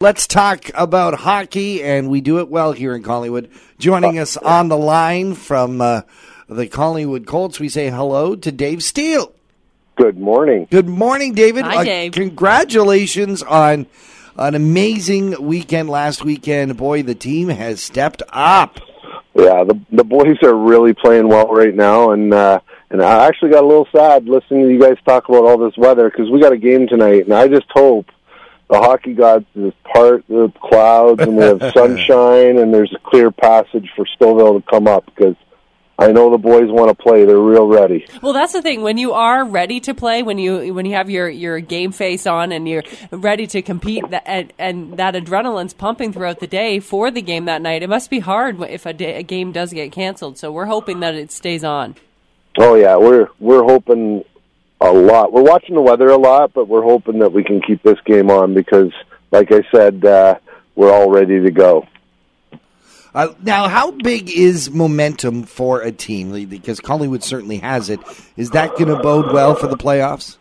Let's talk about hockey, and we do it well here in Collingwood. Joining us on the line from uh, the Collingwood Colts, we say hello to Dave Steele. Good morning. Good morning, David. Hi, Dave. congratulations on an amazing weekend last weekend. Boy, the team has stepped up. Yeah, the the boys are really playing well right now, and uh, and I actually got a little sad listening to you guys talk about all this weather because we got a game tonight, and I just hope the hockey gods is part the clouds and we have sunshine and there's a clear passage for Stouffville to come up because I know the boys want to play. They're real ready. Well, that's the thing. When you are ready to play, when you when you have your, your game face on and you're ready to compete, and, and that adrenaline's pumping throughout the day for the game that night, it must be hard if a, day, a game does get canceled. So we're hoping that it stays on. Oh yeah, we're we're hoping a lot. We're watching the weather a lot, but we're hoping that we can keep this game on because, like I said, uh, we're all ready to go. Uh, now, how big is momentum for a team? Because Collingwood certainly has it. Is that going to bode well for the playoffs?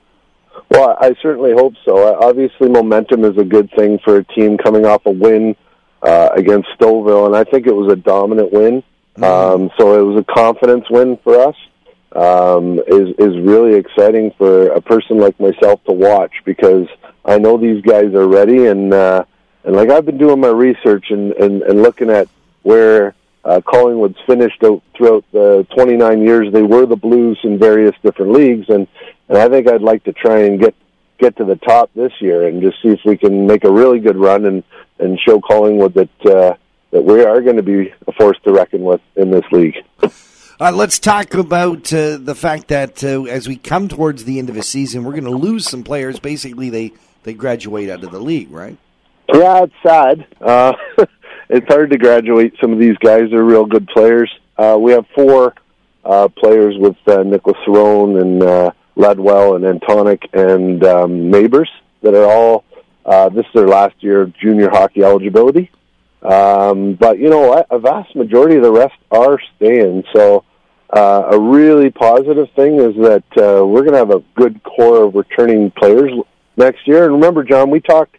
Well, I certainly hope so. Uh, obviously, momentum is a good thing for a team coming off a win uh, against Stouffville, and I think it was a dominant win. Mm-hmm. Um, so it was a confidence win for us um, is is really exciting for a person like myself to watch because I know these guys are ready and uh, and like I've been doing my research and and, and looking at where uh, Collingwood's finished out throughout the 29 years they were the Blues in various different leagues and and I think I'd like to try and get get to the top this year and just see if we can make a really good run and and show Collingwood that uh, that we are going to be a force to reckon with in this league. Uh, let's talk about uh, the fact that uh, as we come towards the end of a season, we're going to lose some players. Basically, they they graduate out of the league, right? Yeah, it's sad. Uh, it's hard to graduate some of these guys. They're real good players. Uh, we have four uh, players with uh, Nicholas Cerrone and uh, Ledwell and Antonic and um, Neighbors that are all. Uh, this is their last year of junior hockey eligibility. Um, but you know, what? a vast majority of the rest are staying. So uh, a really positive thing is that uh, we're going to have a good core of returning players next year. And remember, John, we talked,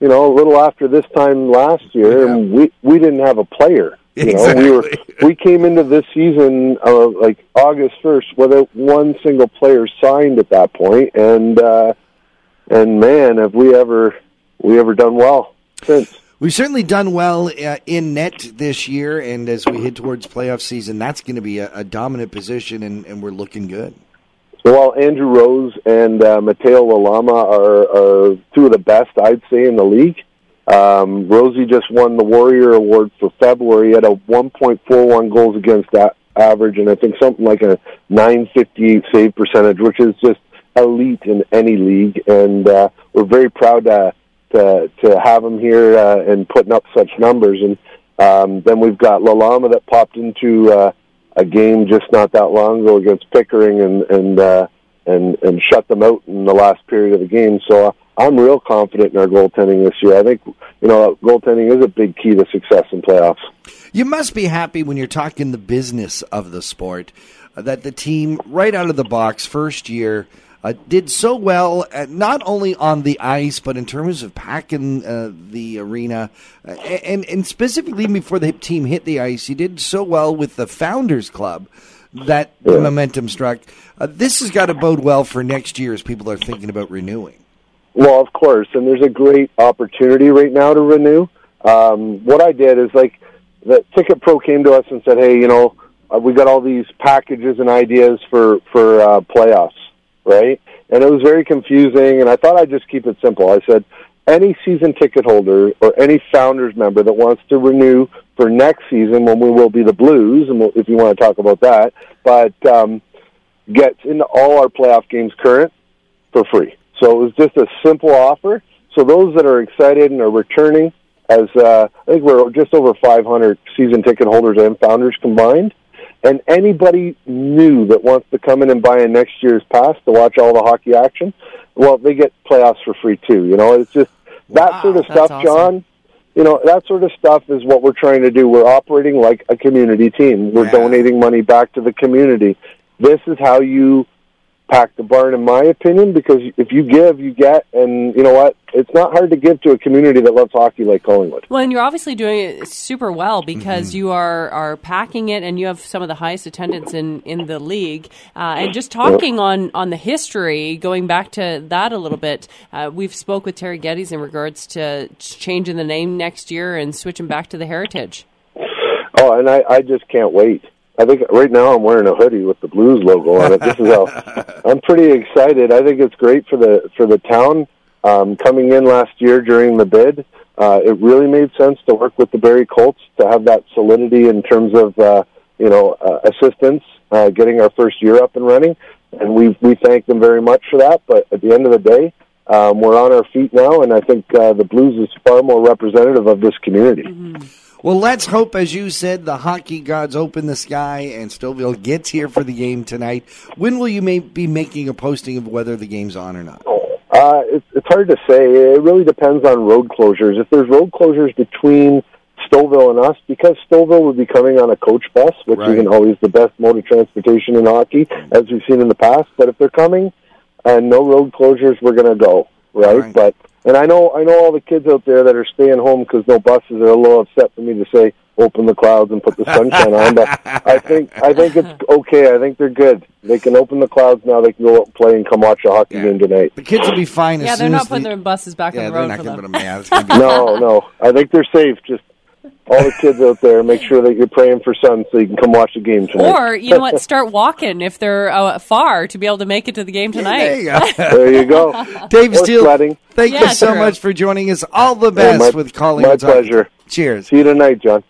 you know, a little after this time last year, yeah. and we we didn't have a player. You exactly. know, we were we came into this season uh, like August first without one single player signed at that point, and uh, and man, have we ever we ever done well since. We've certainly done well uh, in net this year, and as we head towards playoff season, that's going to be a, a dominant position, and, and, we're looking good. Well, Andrew Rose and uh, Mateo Lalama are, are, two of the best, I'd say, in the league. Um, Rosie just won the Warrior Award for February. He had a 1.41 goals against that average, and I think something like a 958 save percentage, which is just elite in any league. And uh, we're very proud to to to have him here uh, and putting up such numbers. And um, then we've got Lalama that popped into uh, a game just not that long ago against Pickering and and uh, and and shut them out in the last period of the game. So uh, I'm real confident in our goaltending this year. I think you know goaltending is a big key to success in playoffs. You must be happy when you're talking the business of the sport that the team right out of the box first year uh, did so well, uh, not only on the ice, but in terms of packing uh, the arena, uh, and and specifically before the team hit the ice, he did so well with the Founders Club that yeah. the momentum struck. Uh, this has got to bode well for next year as people are thinking about renewing. Well, of course, and there's a great opportunity right now to renew. Um, what I did is like the Ticket Pro came to us and said, "Hey, you know, uh, we got all these packages and ideas for for uh, playoffs." Right? And it was very confusing, and I thought I'd just keep it simple. I said, any season ticket holder or any founders member that wants to renew for next season when we will be the Blues, and we'll, if you want to talk about that, but um, gets into all our playoff games current for free. So it was just a simple offer. So those that are excited and are returning, as uh, I think we're just over 500 season ticket holders and founders combined, and anybody new that wants to come in and buy a next year's pass to watch all the hockey action, well, they get playoffs for free too. You know, it's just that wow, sort of stuff, awesome. John. You know, that sort of stuff is what we're trying to do. We're operating like a community team. We're yeah. donating money back to the community. This is how you packed the barn, in my opinion, because if you give, you get, and you know what? It's not hard to give to a community that loves hockey like Collingwood. Well, and you're obviously doing it super well because Mm-hmm. you are, are packing it and you have some of the highest attendance in, in the league. Uh, and just talking on, on the history, going back to that a little bit, uh, we've spoke with Terry Geddes in regards to changing the name next year and switching back to the Heritage. Oh, and I, I just can't wait. I think right now I'm wearing a hoodie with the Blues logo on it. This is how I'm pretty excited. I think it's great for the for the town. Um, coming in last year during the bid, uh, it really made sense to work with the Barrie Colts to have that solidity in terms of uh, you know uh, assistance, uh, getting our first year up and running, and we we thank them very much for that. But at the end of the day, um, we're on our feet now, and I think uh, the Blues is far more representative of this community. Well, let's hope, as you said, the hockey gods open the sky and Stouffville gets here for the game tonight. When will you may be making a posting of whether the game's on or not? Uh, it's, it's hard to say. It really depends on road closures. If there's road closures between Stouffville and us, because Stouffville would be coming on a coach bus, which Right. isn't always the best mode of transportation in hockey, as we've seen in the past. But if they're coming and no road closures, we're going to go right. Right. But and I know I know all the kids out there that are staying home because no buses are a little upset for me to say open the clouds and put the sunshine on. But I think I think it's okay. I think they're good. They can open the clouds now. They can go out and play and come watch a hockey Yeah. game tonight. The kids will be fine as Yeah, they're not as putting the, their buses back yeah, on the they're road not for going to them. put them. Yeah, be No, no. I think they're safe. Just all the kids out there, make sure that you're praying for sun so you can come watch the game tonight. Or, you know what, start walking if they're uh, far to be able to make it to the game There tonight. you go. there you go. Dave Or Steele, thank Yeah, you so true. much for joining us. All the Yeah, best my- with Collingwood. my pleasure. Cheers. See you tonight, John.